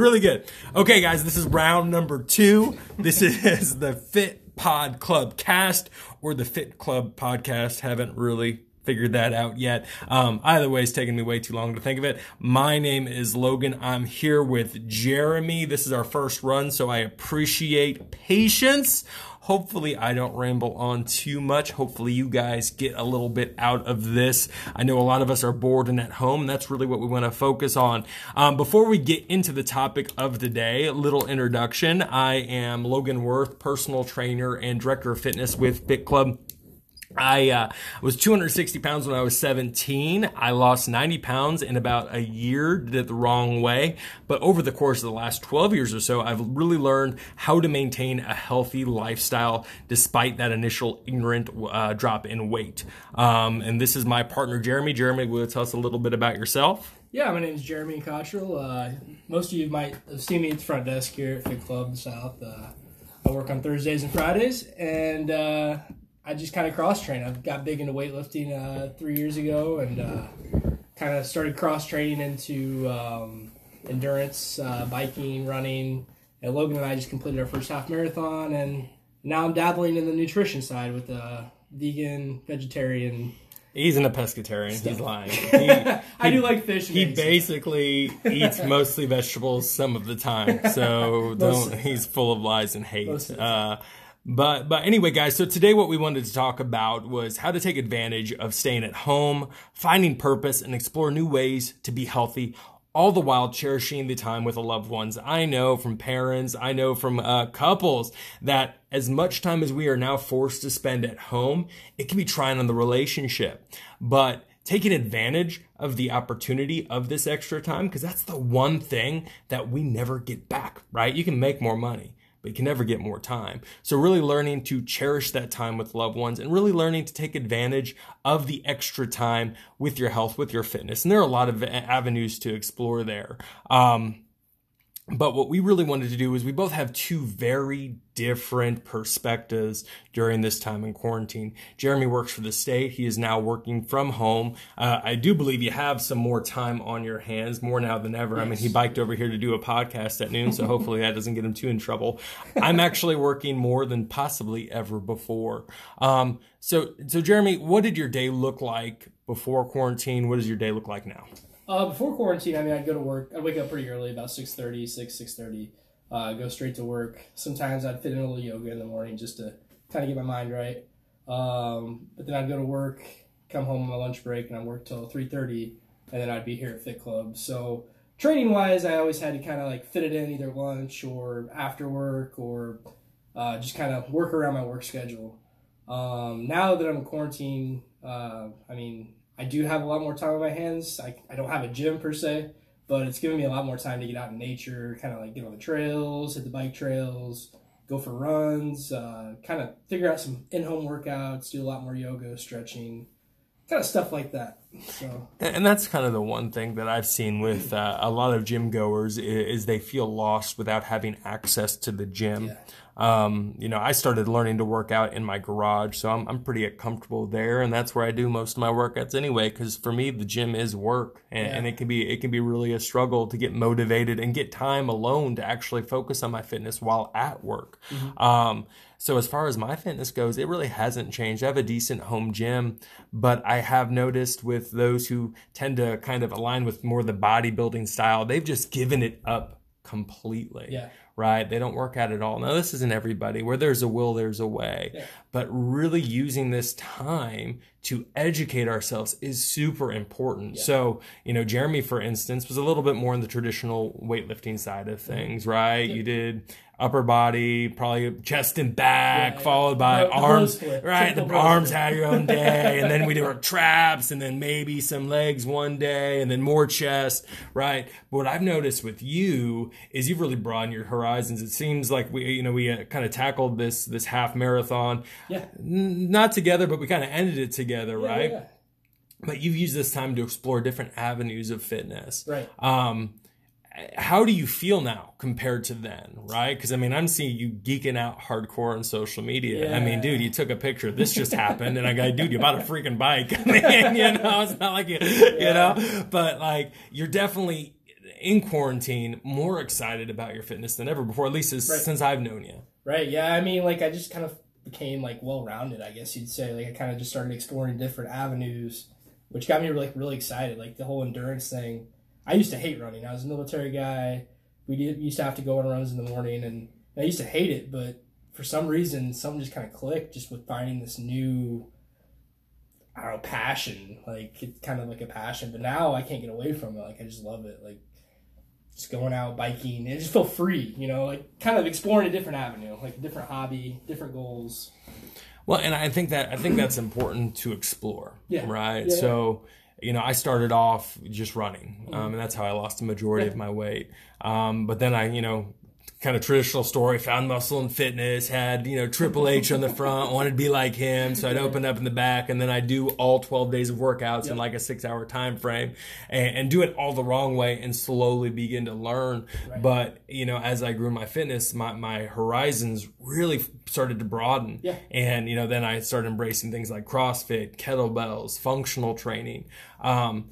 Really good. Okay, guys, this is round number two. This is the Fit Pod Club cast or the Fit Club podcast. Haven't really figured that out yet. Um, either way, it's taken me way too long to think of it. My name is Logan. I'm here with Jeremy. This is our first run, so I appreciate patience. Hopefully, I don't ramble on too much. Hopefully, you guys get a little bit out of this. I know a lot of us are bored and at home. That's really what we want to focus on. Um, before we get into the topic of the day, a little introduction. I am Logan Worth, personal trainer and director of fitness with Fit Club. I uh, was 260 pounds when I was 17. I lost 90 pounds in about a year, did it the wrong way. But over the course of the last 12 years or so, I've really learned how to maintain a healthy lifestyle despite that initial ignorant uh, drop in weight. Um, and this is my partner, Jeremy. Jeremy, will you tell us a little bit about yourself? Yeah, my name is Jeremy Cottrell. Uh, most of you might have seen me at the front desk here at Fit Club South. Uh, I work on Thursdays and Fridays, and uh, I just kind of cross train. I got big into weightlifting uh, three years ago, and uh, kind of started cross training into um, endurance, uh, biking, running. And Logan and I just completed our first half marathon, and now I'm dabbling in the nutrition side with the vegan, vegetarian. He's in a pescatarian. Stuff. He's lying. He, I do like fish. he basically eats mostly vegetables some of the time. So don't. He's full of lies and hate. But but anyway, guys, so today what we wanted to talk about was how to take advantage of staying at home, finding purpose, and explore new ways to be healthy, all the while cherishing the time with the loved ones. I know from parents, I know from uh, couples that as much time as we are now forced to spend at home, it can be trying on the relationship. But taking advantage of the opportunity of this extra time, because that's the one thing that we never get back, right? You can make more money but you can never get more time. So, really learning to cherish that time with loved ones and really learning to take advantage of the extra time with your health, with your fitness. And there are a lot of avenues to explore there. Um, but what we really wanted to do is we both have two very different perspectives during this time in quarantine. Jeremy works for the state. He is now working from home. Uh, I do believe you have some more time on your hands, more now than ever. Yes. I mean, he biked over here to do a podcast at noon, so hopefully that doesn't get him too in trouble. I'm actually working more than possibly ever before. Um, so, so Jeremy, what did your day look like before quarantine? What does your day look like now? Uh, before quarantine, I mean, I'd go to work. I'd wake up pretty early, about 6.30, 6, 6.30. Uh, go straight to work. Sometimes I'd fit in a little yoga in the morning just to kind of get my mind right. Um, but then I'd go to work, come home on my lunch break, and I'd work till 3.30, and then I'd be here at Fit Club. So training wise, I always had to kind of like fit it in either lunch or after work or uh, just kind of work around my work schedule. Um, now that I'm in quarantine, uh, I mean, I do have a lot more time on my hands. I, I don't have a gym per se, but it's giving me a lot more time to get out in nature, kind of like get on the trails, hit the bike trails, go for runs, uh, kind of figure out some in home workouts, do a lot more yoga, stretching, kind of stuff like that. So, and that's kind of the one thing that I've seen with uh, a lot of gym goers is, is, they feel lost without having access to the gym. Yeah. Um, you know, I started learning to work out in my garage, so I'm, I'm pretty comfortable there, and that's where I do most of my workouts anyway. Because for me, the gym is work, and, yeah. and, it can be it can be really a struggle to get motivated and get time alone to actually focus on my fitness while at work. Mm-hmm. Um, so as far as my fitness goes, it really hasn't changed. I have a decent home gym, but I have noticed with those who tend to kind of align with more the bodybuilding style, they've just given it up completely. Yeah right? They don't work out at all. Now, this isn't everybody. Where there's a will, there's a way. Yeah. But really using this time to educate ourselves is super important. Yeah. So, you know, Jeremy, for instance, was a little bit more in the traditional weightlifting side of things, right? Yeah. You did upper body, probably chest and back, yeah, followed by arms. Right, the arms had your own day, and then we did our traps, and then maybe some legs one day, and then more chest. Right. But what I've noticed with you is you've really broadened your horizons. It seems like we, you know, we uh, kind of tackled this this half marathon. Yeah. N- not together, but we kind of ended it together, yeah, right? Yeah. But you've used this time to explore different avenues of fitness. Right. Um, how do you feel now compared to then, right? Because I mean, I'm seeing you geeking out hardcore on social media. Yeah. I mean, dude, you took a picture. This just happened, and I go, dude, you bought a freaking bike. I mean, you know, it's not like you, yeah. you know, but like you're definitely in quarantine more excited about your fitness than ever before, at least as, Right. since I've known you. Right. Yeah. I mean, like I just kind of became like well rounded. I guess you'd say. Like I kind of just started exploring different avenues, which got me like really excited. Like the whole endurance thing. I used to hate running. I was a military guy. We did, used to have to go on runs in the morning, and I used to hate it. But for some reason, something just kind of clicked, just with finding this new. I don't know, passion. Like it's kind of like a passion, but now I can't get away from it. Like I just love it. Like just going out biking and just feel free, you know, like kind of exploring a different avenue, like a different hobby, different goals. Well, and I think that I think that's important to explore. Yeah. Right. Yeah, so, you know, I started off just running, Mm-hmm. um, and that's how I lost the majority of my weight. Um, but then I, you know, kind of traditional story, found muscle and fitness, had you know Triple H on the front, wanted to be like him, so I'd open up in the back, and then I do all twelve days of workouts in like a six hour time frame, and, and do it all the wrong way, and slowly begin to learn. But you know, as I grew my fitness, my my horizons really started to broaden. Yeah. And you know, then I started embracing things like CrossFit, kettlebells, functional training. Um,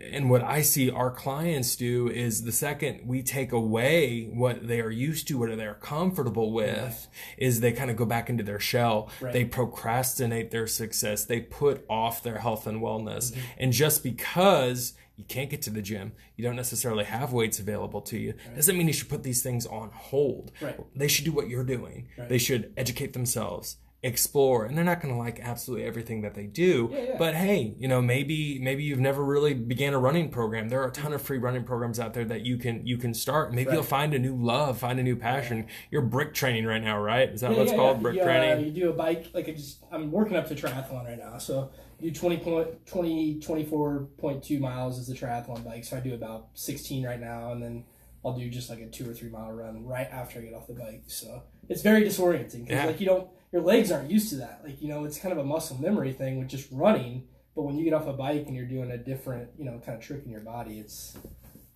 and what I see our clients do is the second we take away what they are used to, what they're comfortable with, is they kind of go back into their shell. Right. They procrastinate their success. They put off their health and wellness. Mm-hmm. And just because you can't get to the gym, you don't necessarily have weights available to you, doesn't mean you should put these things on hold. Right. They should do what you're doing. They should educate themselves explore and they're not going to like absolutely everything that they do Yeah, yeah. but hey you know maybe maybe you've never really began a running program there are a ton of free running programs out there that you can you can start maybe Right. you'll find a new love find a new passion you're brick training right now right is that Yeah, what it's yeah, called yeah. brick you, uh, training you do a bike, like I just, I'm working up to triathlon right now. So you do 20 point, 20, 24.2 miles is the triathlon bike. So I do about 16 right now. And then I'll do just like a two or three mile run right after I get off the bike. So it's very disorienting because Yeah. like you don't, your legs aren't used to that. Like, you know, it's kind of a muscle memory thing with just running. But when you get off a bike and you're doing a different, you know, kind of trick in your body, it's,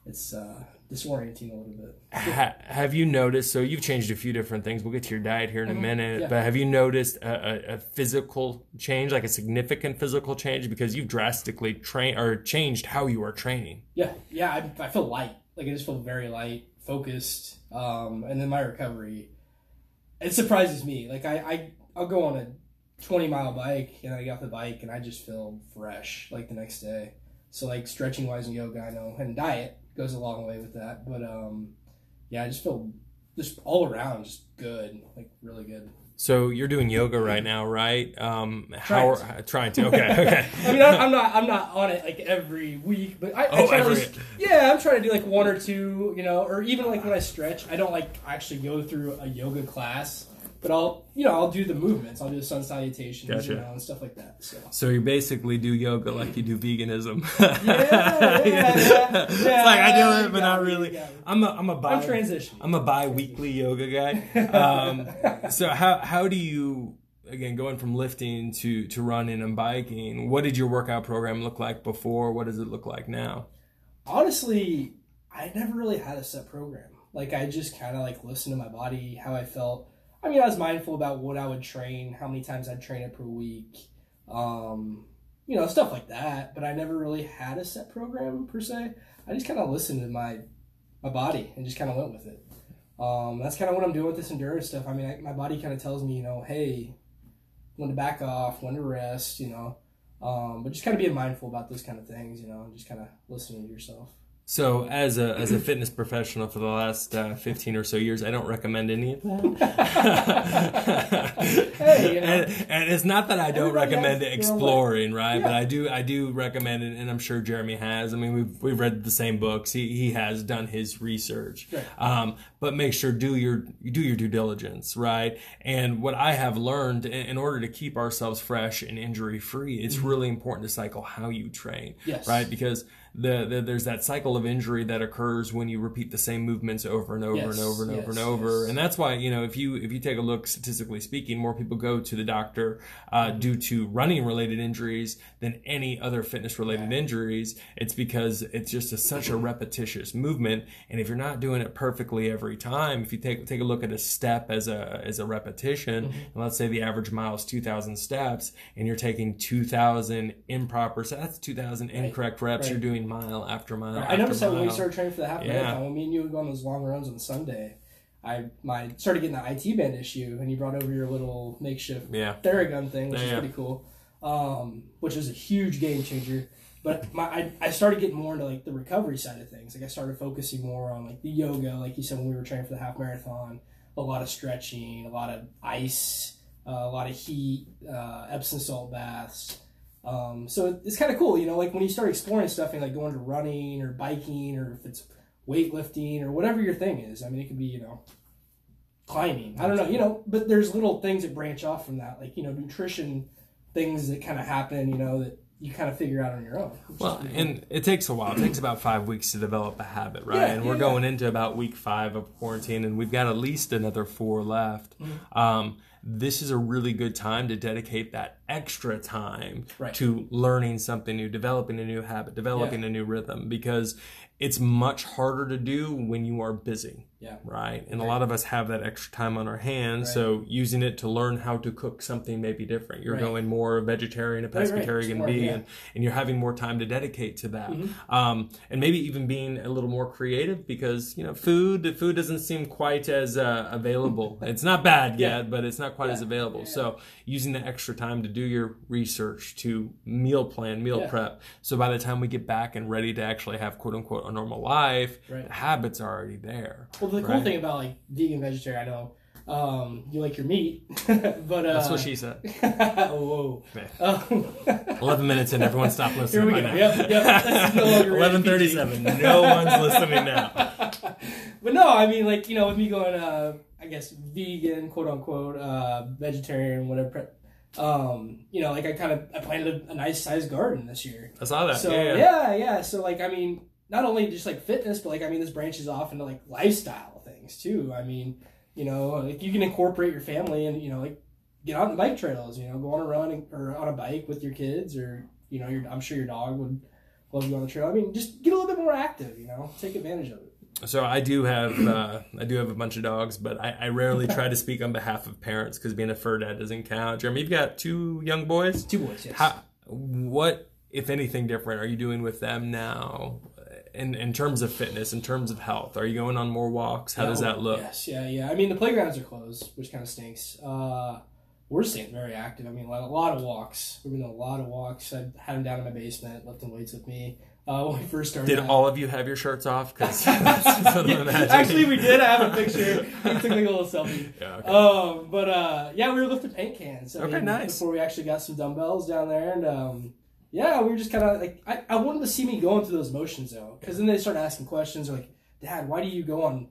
it's uh, disorienting a little bit. ha- have you noticed so you've changed a few different things we'll get to your diet here in a minute Mm-hmm. Yeah. but have you noticed a, a, a physical change like a significant physical change because you've drastically trained or changed how you are training Yeah, yeah, I, I feel light. Like I just feel very light, focused. Um, and then my recovery, it surprises me. Like I, I, I'll go on a twenty mile bike and I get off the bike and I just feel fresh like the next day. So like stretching wise and yoga, I know, and diet goes a long way with that. But um, yeah, I just feel just all around just good, like really good. So you're doing yoga right now, right? Um, how Trying are, trying to? Okay, okay. I mean, I, I'm not, I'm not on it like every week, but I, I Oh, try every- at least- yeah, I'm trying to do like one or two, you know, or even like when I stretch, I don't like actually go through a yoga class, but I'll, you know, I'll do the movements, I'll do the sun salutations, Gotcha. you know, and stuff like that. So. So you basically do yoga like you do veganism. yeah, yeah, it's yeah, like I do it, but not really. me. I'm a I'm a bi- I'm transitioning. I'm a bi-weekly yoga guy. Um, so how how do you again going from lifting to to running and biking? What did your workout program look like before? What does it look like now? honestly, I never really had a set program. Like I just kind of like listened to my body, how I felt. I mean, I was mindful about what I would train, how many times I'd train it per week, um, you know, stuff like that. But I never really had a set program per se. I just kind of listened to my my body and just kind of went with it. Um, that's kind of what I'm doing with this endurance stuff. I mean, I, my body kind of tells me, you know, hey, when to back off, when to rest, you know. Um, but just kind of being mindful about those kind of things, you know, and just kind of listening to yourself. So as a as a fitness professional for the last uh, 15 or so years, I don't recommend any of that. Hey, you know. and, and it's not that I don't recommend has their own exploring, right? But I do I do recommend it, and I'm sure Jeremy has. I mean, we've we've read the same books. He he has done his research. Right. Um, but make sure do your do your due diligence, right? And what I have learned in, order to keep ourselves fresh and injury free, it's really important to cycle how you train, Mm-hmm. Yes. right? Because the, the there's that cycle of injury that occurs when you repeat the same movements over and over Yes, and over and over and yes, over, yes. and that's why you know if you if you take a look statistically speaking, more people go to the doctor uh, mm-hmm. due to running related injuries than any other fitness related injuries. It's because it's just a, such a mm-hmm. repetitious movement, and if you're not doing it perfectly every time, if you take take a look at a step as a as a repetition, mm-hmm. and let's say the average mile is two thousand steps, and you're taking two thousand improper, so that's two thousand incorrect reps. Right. You're doing mile after mile. I after noticed that when we started training for the half Yeah. marathon, when me and you would go on those long runs on Sunday, I my started getting the IT band issue, and you brought over your little makeshift Yeah. Theragun thing, which Yeah, is yeah. pretty cool, um, which is a huge game changer. But my I, I started getting more into like the recovery side of things. Like I started focusing more on like the yoga, like you said when we were training for the half marathon, a lot of stretching, a lot of ice, uh, a lot of heat, uh, Epsom salt baths. Um, so it's kind of cool, you know, like when you start exploring stuff and like going to running or biking or if it's weightlifting or whatever your thing is. I mean, it could be, you know, climbing. I don't know, you know, but there's little things that branch off from that, like, you know, nutrition things that kind of happen, you know, that you kind of figure out on your own. Well, and it takes a while. It takes about five weeks to develop a habit, right? Yeah, and we're yeah, going into about week five of quarantine, and we've got at least another four left. Mm-hmm. Um, this is a really good time to dedicate that extra time Right. to learning something new, developing a new habit, developing a new rhythm, because it's much harder to do when you are busy. Yeah. Right. And a lot of us have that extra time on our hands. So using it to learn how to cook something maybe different. You're Right. going more vegetarian, a right. pescatarian More, be, yeah. and, and you're having more time to dedicate to that. Mm-hmm. Um, and maybe even being a little more creative because, you know, food, the food doesn't seem quite as uh, available. it's not bad Yeah. yet, but it's not quite as available. So using the extra time to do your research, to meal plan, meal Yeah. prep. So by the time we get back and ready to actually have quote unquote a normal life, Right. the habits are already there. Well, the cool Right. thing about like vegan vegetarian, I know um, you like your meat, but uh, That's what she said. oh, whoa. Um, 11 minutes in, everyone stop Here listening. we go. now. Yep, yep. No 11:37. No one's listening now. But no, I mean, like you know, with me going, uh, I guess vegan, quote unquote, uh, vegetarian, whatever. Um, you know, like I kind of I planted a, a nice sized garden this year. I saw that. So yeah, yeah, yeah. yeah, So like, I mean, not only just like fitness, but like, I mean, this branches off into like lifestyle things too. I mean, you know, like you can incorporate your family and you know, like get on the bike trails. You know, go on a run and- or on a bike with your kids, or you know, your, I'm sure your dog would love you on the trail. I mean, just get a little bit more active. You know, take advantage of it. So I do have uh, I do have a bunch of dogs, but I, I rarely try to speak on behalf of parents because being a fur dad doesn't count. Jeremy, you've got two young boys. Two boys, yes. How, what, if anything, different are you doing with them now? In, in terms of fitness, in terms of health, are you going on more walks? How does that look? Yes, yeah, yeah. I mean, the playgrounds are closed, which kind of stinks. Uh, we're staying very active. I mean, a lot, a lot of walks. We've been doing a lot of walks. I had them down in my basement, lifting weights with me. Uh, when we first started. Did out. all of you have your shirts off? Because that's what I'm Yeah. Actually, we did I have a picture. We took like a little selfie. Yeah, okay. Um, but uh, yeah, we were lifting paint cans. I Okay, mean, nice. Before we actually got some dumbbells down there, and um, yeah, we were just kind of like, I, I wanted to see me going through those motions though, because then they started asking questions like, Dad, why do you go on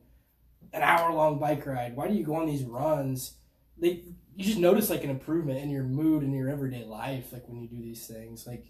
an hour long bike ride? Why do you go on these runs? They, you just notice like an improvement in your mood in your everyday life, like when you do these things, like.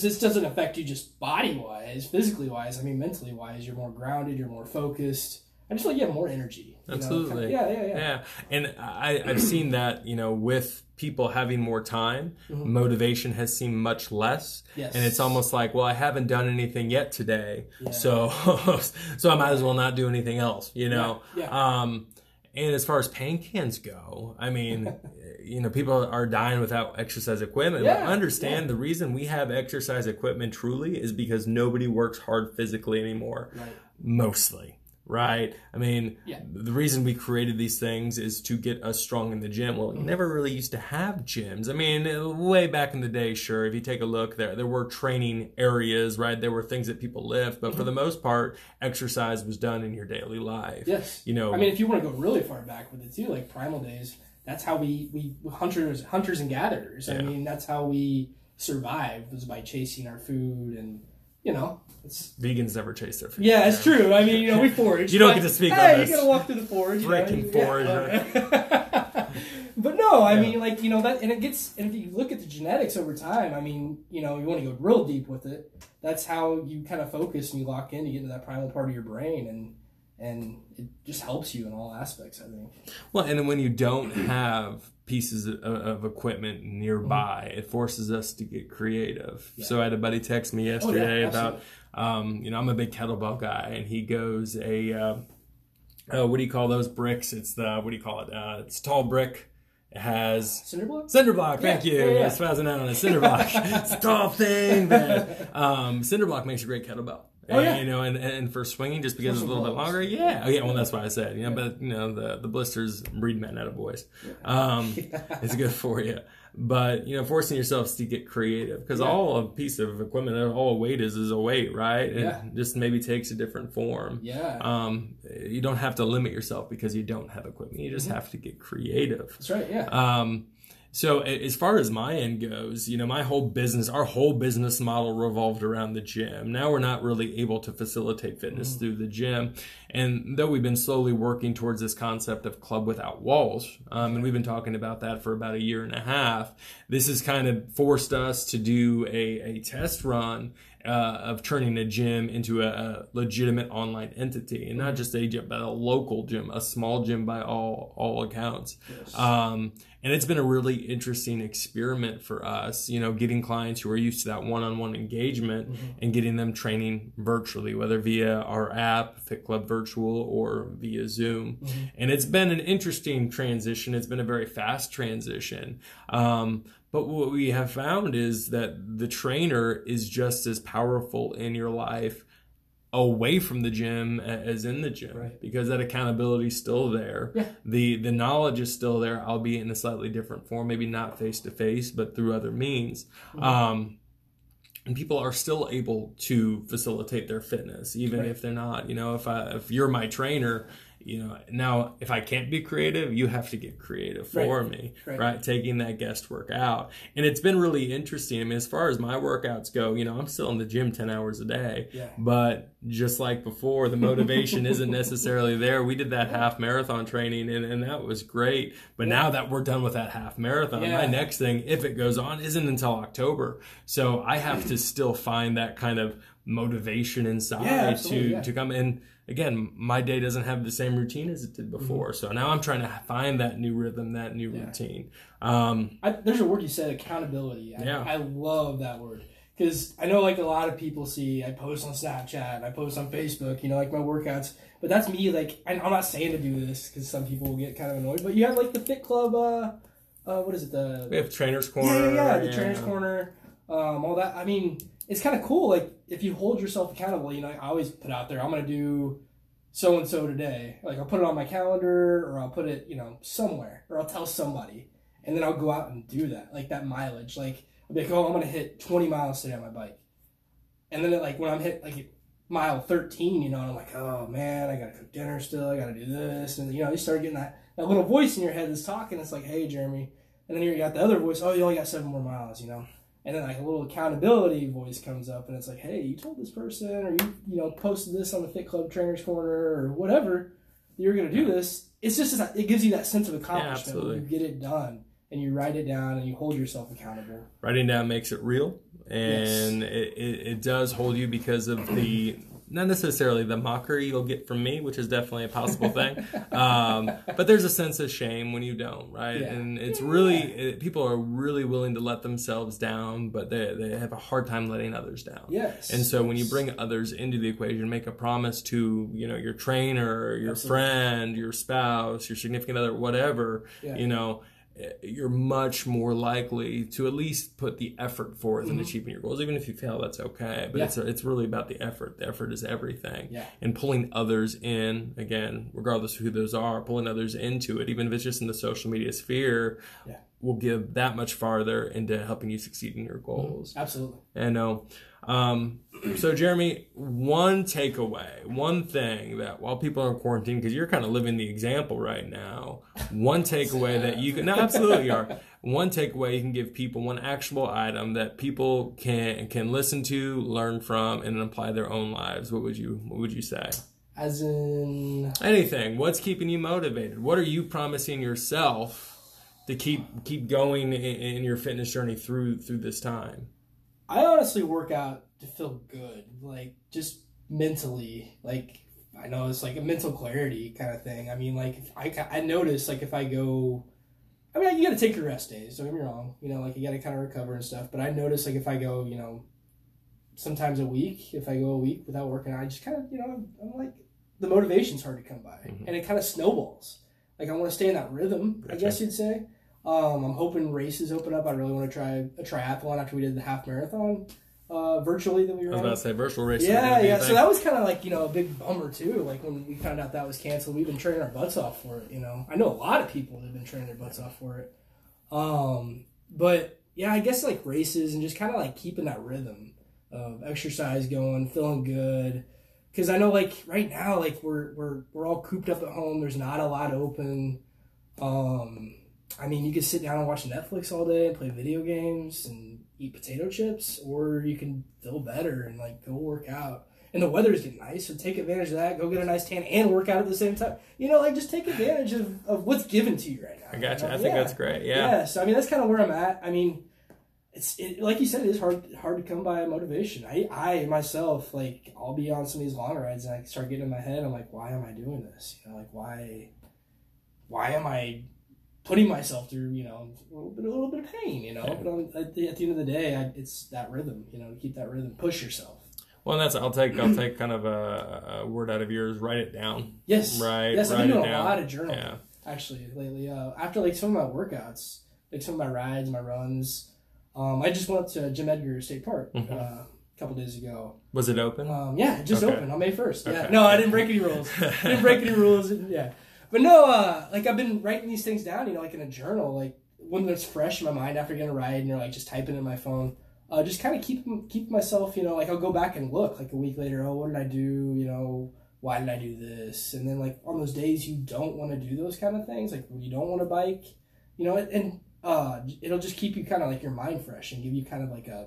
This doesn't affect you just body wise, physically wise. I mean, mentally wise. You're more grounded. You're more focused. I just feel like you have more energy. you know? Absolutely. Yeah, yeah, yeah. Yeah, and I, I've seen that you know with people having more time, motivation has seemed much less, Mm-hmm. Yes. and it's almost like, well, I haven't done anything yet today, Yeah. so so I might as well not do anything else, you know. Yeah, Um, and as far as pain cans go, I mean, you know, people are dying without exercise equipment. Yeah, but understand the reason we have exercise equipment truly is because nobody works hard physically anymore Right. mostly right? I mean Yeah. the reason we created these things is to get us strong in the gym. Well we never really used to have gyms. I mean uh, way back in the day sure if you take a look there there were training areas right? There were things that people lift but for the most part exercise was done in your daily life Yes. you know. I mean, if you want to go really far back with it too, like primal days, that's how we we hunters hunters and gatherers. I mean, that's how we survived was by chasing our food, and you know, it's vegans never chase their food yeah, it's true. I mean, you know, we forage. You don't get to speak on hey, this. you gotta walk through the forage. you know, Frickin' you- forage, okay. but no, I Yeah. mean, like you know that, and it gets. And if you look at the genetics over time, I mean, you know, you want to go real deep with it. That's how you kind of focus and you lock in to get into that primal part of your brain, and and it just helps you in all aspects. I think. Well, and then when you don't have pieces of, of equipment nearby, it forces us to get creative. So I had a buddy text me yesterday about, um, you know, I'm a big kettlebell guy, and he goes a, uh, uh, what do you call those bricks? It's the what do you call it? Uh, it's tall brick. It has Cinderblock. Cinderblock, thank Yeah, you. yeah, yeah. I was spazzing out on a Cinderblock. it's a tall thing, man. Um, Cinderblock makes a great kettlebell. Oh, yeah. And, you know, and, and for swinging, just because it's a little bit longer, yeah, oh, yeah. Well, that's what I said. You know, but you know, the the blisters breed men out of boys. Um, it's good for you. But you know, forcing yourselves to get creative because Yeah. all a piece of equipment, all a weight is is a weight, right? It Yeah. just maybe takes a different form. Yeah, Um, you don't have to limit yourself because you don't have equipment. You just Mm-hmm. have to get creative. that's right. Yeah. Um, so as far as my end goes, you know, my whole business, our whole business model revolved around the gym. Now we're not really able to facilitate fitness through the gym. And though we've been slowly working towards this concept of club without walls, um, and we've been talking about that for about a year and a half, this has kind of forced us to do a, a test run uh, of turning a gym into a, a legitimate online entity, and not just a gym, but a local gym, a small gym by all all accounts. Um, and it's been a really interesting experiment for us, you know, getting clients who are used to that one-on-one engagement and getting them training virtually, whether via our app, Fit Club Virtual, or via Zoom. And it's been an interesting transition. It's been a very fast transition. Um, but what we have found is that the trainer is just as powerful in your life away from the gym as in the gym Right. because that accountability is still there. Yeah. The the knowledge is still there, albeit in a slightly different form, maybe not face to face, but through other means. Mm-hmm. Um, and people are still able to facilitate their fitness, even Right. if they're not. You know, if I if you're my trainer, you know, now if I can't be creative, you have to get creative for me, Right. right. Taking that guest work out, and it's been really interesting. I mean, as far as my workouts go, you know, I'm still in the gym ten hours a day, Yeah. but just like before, the motivation isn't necessarily there. We did that half marathon training, and, and that was great. But now that we're done with that half marathon, Yeah. my next thing, if it goes on, isn't until October. So I have to still find that kind of motivation inside Yeah, to yeah. to come in. Again, my day doesn't have the same routine as it did before. So now I'm trying to find that new rhythm, that new Mm-hmm. Yeah. routine. Um, I, there's a word you said, accountability. I, Yeah. I love that word because I know like a lot of people see I post on Snapchat, I post on Facebook, you know, like my workouts. But that's me. Like I'm not saying to do this because some people will get kind of annoyed. But you have like the Fit Club. Uh, uh, what is it? The we have trainers corner. yeah, yeah, the trainers corner, um, all that. I mean, it's kind of cool. Like if you hold yourself accountable, you know, I always put out there, I'm gonna do so and so today. Like I'll put it on my calendar, or I'll put it, you know, somewhere, or I'll tell somebody, and then I'll go out and do that, like that mileage. Like I'll be like, oh, I'm gonna hit 20 miles today on my bike, and then like when I'm hit like mile 13, you know, I'm like, oh man, I gotta cook dinner still, I gotta do this, and you know, you start getting that that little voice in your head that's talking. It's like, hey, Jeremy. And then you got the other voice, oh, you only got seven more miles, you know? And then like a little accountability voice comes up and it's like, hey, you told this person or you, you know, posted this on the Fit Club Trainers Corner or whatever, you're going to do this. It's just, it gives you that sense of accomplishment when absolutely. you get it done and you write it down and you hold yourself accountable. writing down makes it real and it, it, it does hold you because of the not necessarily the mockery you'll get from me which is definitely a possible thing um, but there's a sense of shame when you don't right Yeah. and it's Yeah. really it, people are really willing to let themselves down but they, they have a hard time letting others down Yes. and so when you bring others into the equation, make a promise to, you know, your trainer, your Absolutely. friend, your spouse, your significant other, whatever, Yeah. you know, you're much more likely to at least put the effort forth in achieving your goals. Even if you fail, that's okay. But Mm-hmm. Yeah. it's it's really about the effort. The effort is everything. Yeah. And pulling others in, again, regardless of who those are, pulling others into it, even if it's just in the social media sphere, Yeah. will give that much farther into helping you succeed in Mm-hmm. your goals. Absolutely. I know. Um, so, Jeremy, one takeaway, one thing that while people are in quarantine, because you're kind of living the example right now, one takeaway that you can, no, absolutely are. One takeaway you can give people, one actionable item that people can can listen to, learn from, and apply their own lives. What would you What would you say? As in, Anything. What's keeping you motivated? What are you promising yourself to keep keep going in, in your fitness journey through through this time? I honestly work out to feel good, like just mentally. Like I know it's like a mental clarity kind of thing. I mean, like if I I notice like if I go, I mean, you got to take your rest days. Don't get me wrong. You know, like you got to kind of recover and stuff. But I notice like if I go, you know, sometimes a week, if I go a week without working out, I just kind of you know I'm, I'm like the motivation's hard to come by, Mhm. and it kind of snowballs. Like I want to stay in that rhythm, I guess you'd say. Um, I'm hoping races open up. I really want to try a triathlon after we did the half marathon uh, virtually that we were. I was about to say virtual racing. Yeah, yeah. So that was kind of like you know a big bummer too. Like when we found out that was canceled, we've been training our butts off for it. You know, I know a lot of people that have been training their butts off for it. Um, but yeah, I guess like races and just kind of like keeping that rhythm of exercise going, feeling good. Because I know like right now, like we're we're we're all cooped up at home. There's not a lot open. Um, I mean, you can sit down and watch Netflix all day and play video games and eat potato chips, or you can feel better and like go work out. And the weather's getting nice, so take advantage of that. Go get a nice tan and work out at the same time. You know, like just take advantage of, of what's given to you right now. I got you. know? I think Yeah. that's great. Yeah. Yeah. So I mean, that's kind of where I'm at. I mean, it's it, like you said, it is hard hard to come by motivation. I I myself like I'll be on some of these long rides and I start getting in my head. I'm like, why am I doing this? You know, like why why am I putting myself through you know a little bit a little bit of pain? You know, Yeah. but I'm, at, the, at the end of the day, I, it's that rhythm. You know, to keep that rhythm, push yourself. Well, that's I'll take I'll take kind of a, a word out of yours. Write it down. Yes. Right. Yes, I've been doing a down. lot of journaling. Yeah. actually lately. Uh, after like some of my workouts, like some of my rides, my runs. Um, I just went to Jim Edgar State Park Mhm. uh, a couple days ago. Was it open? Um, yeah, it just Okay. opened on May first. Yeah, Okay. no, I didn't break any rules. didn't break any rules. Yeah, but no, uh, like I've been writing these things down. You know, like in a journal, like when it's fresh in my mind after getting a ride, and you're like just typing in my phone. Uh, just kind of keep keep myself. You know, like I'll go back and look like a week later. Oh, what did I do? You know. Why did I do this? And then, like on those days you don't want to do those kind of things, like you don't want to bike, you know, and uh, it'll just keep you kind of like your mind fresh and give you kind of like a,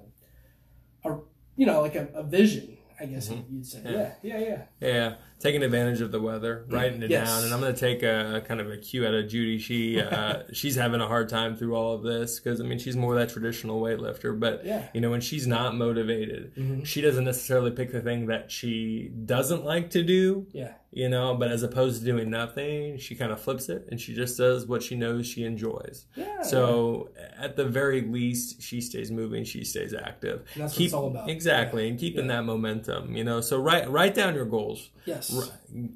a you know, like a, a vision, I guess Mhm. you'd say. Yeah. Yeah, yeah, yeah. Yeah, taking advantage of the weather, writing it Yes. down, and I'm going to take a, kind of a cue out of Judy. She uh, she's having a hard time through all of this because I mean she's more that traditional weightlifter, but Yeah. you know when she's not motivated, Mhm. she doesn't necessarily pick the thing that she doesn't like to do. Yeah. You know, but as opposed to doing nothing, she kind of flips it and she just does what she knows she enjoys. Yeah. So at the very least, she stays moving, she stays active. And that's what it's all about. exactly, and keeping Yeah. that momentum. You know, so write write down your goals. Yes.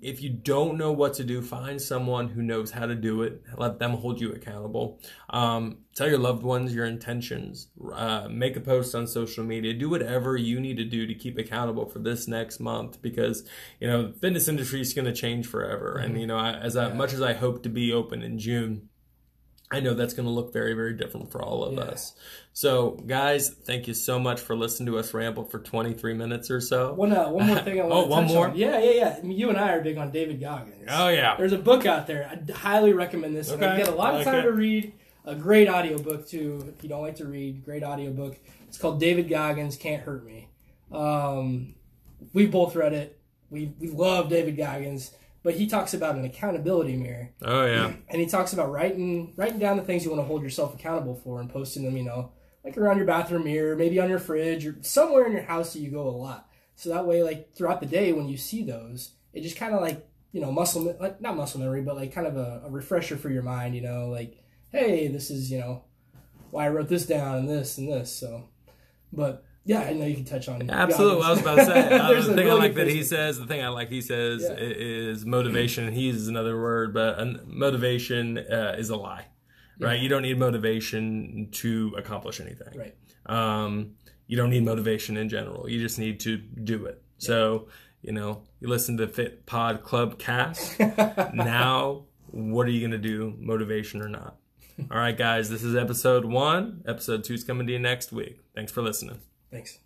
If you don't know what to do, find someone who knows how to do it. Let them hold you accountable. Um, tell your loved ones your intentions. Uh, make a post on social media. Do whatever you need to do to keep accountable for this next month because you know the fitness industry is going to change forever. And you know, I, as I, much as I hope to be open in June. I know that's going to look very, very different for all of Yeah. us. So, guys, thank you so much for listening to us ramble for 23 minutes or so. One, uh, one more thing I want Oh, to one more? on. Yeah, yeah, yeah. I mean, you and I are big on David Goggins. Oh, yeah. There's a book out there. I highly recommend this. Okay. You get a lot of time to read. A great audiobook too. If you don't like to read, great audiobook. It's called David Goggins Can't Hurt Me. Um, we both read it. We we love David Goggins, but he talks about an accountability mirror, Oh, yeah. and he talks about writing writing down the things you want to hold yourself accountable for and posting them. You know, like around your bathroom mirror, maybe on your fridge, or somewhere in your house that you go a lot. So that way, like throughout the day, when you see those, it just kind of like you know muscle like not muscle memory, but like kind of a, a refresher for your mind. You know, like hey, this is you know why I wrote this down and this and this. So, but yeah, I know you can touch on Absolutely. I was about to say. Uh, There's the thing I like that he says, the thing I like he says Yeah. is motivation. He uses another word, but motivation uh, is a lie, right? You don't need motivation to accomplish anything. Right. Um, you don't need motivation in general. You just need to do it. So, you know, you listen to Fit Pod Club cast. now, what are you going to do, motivation or not? All right, guys, this is episode one. Episode two is coming to you next week. Thanks for listening. Thanks.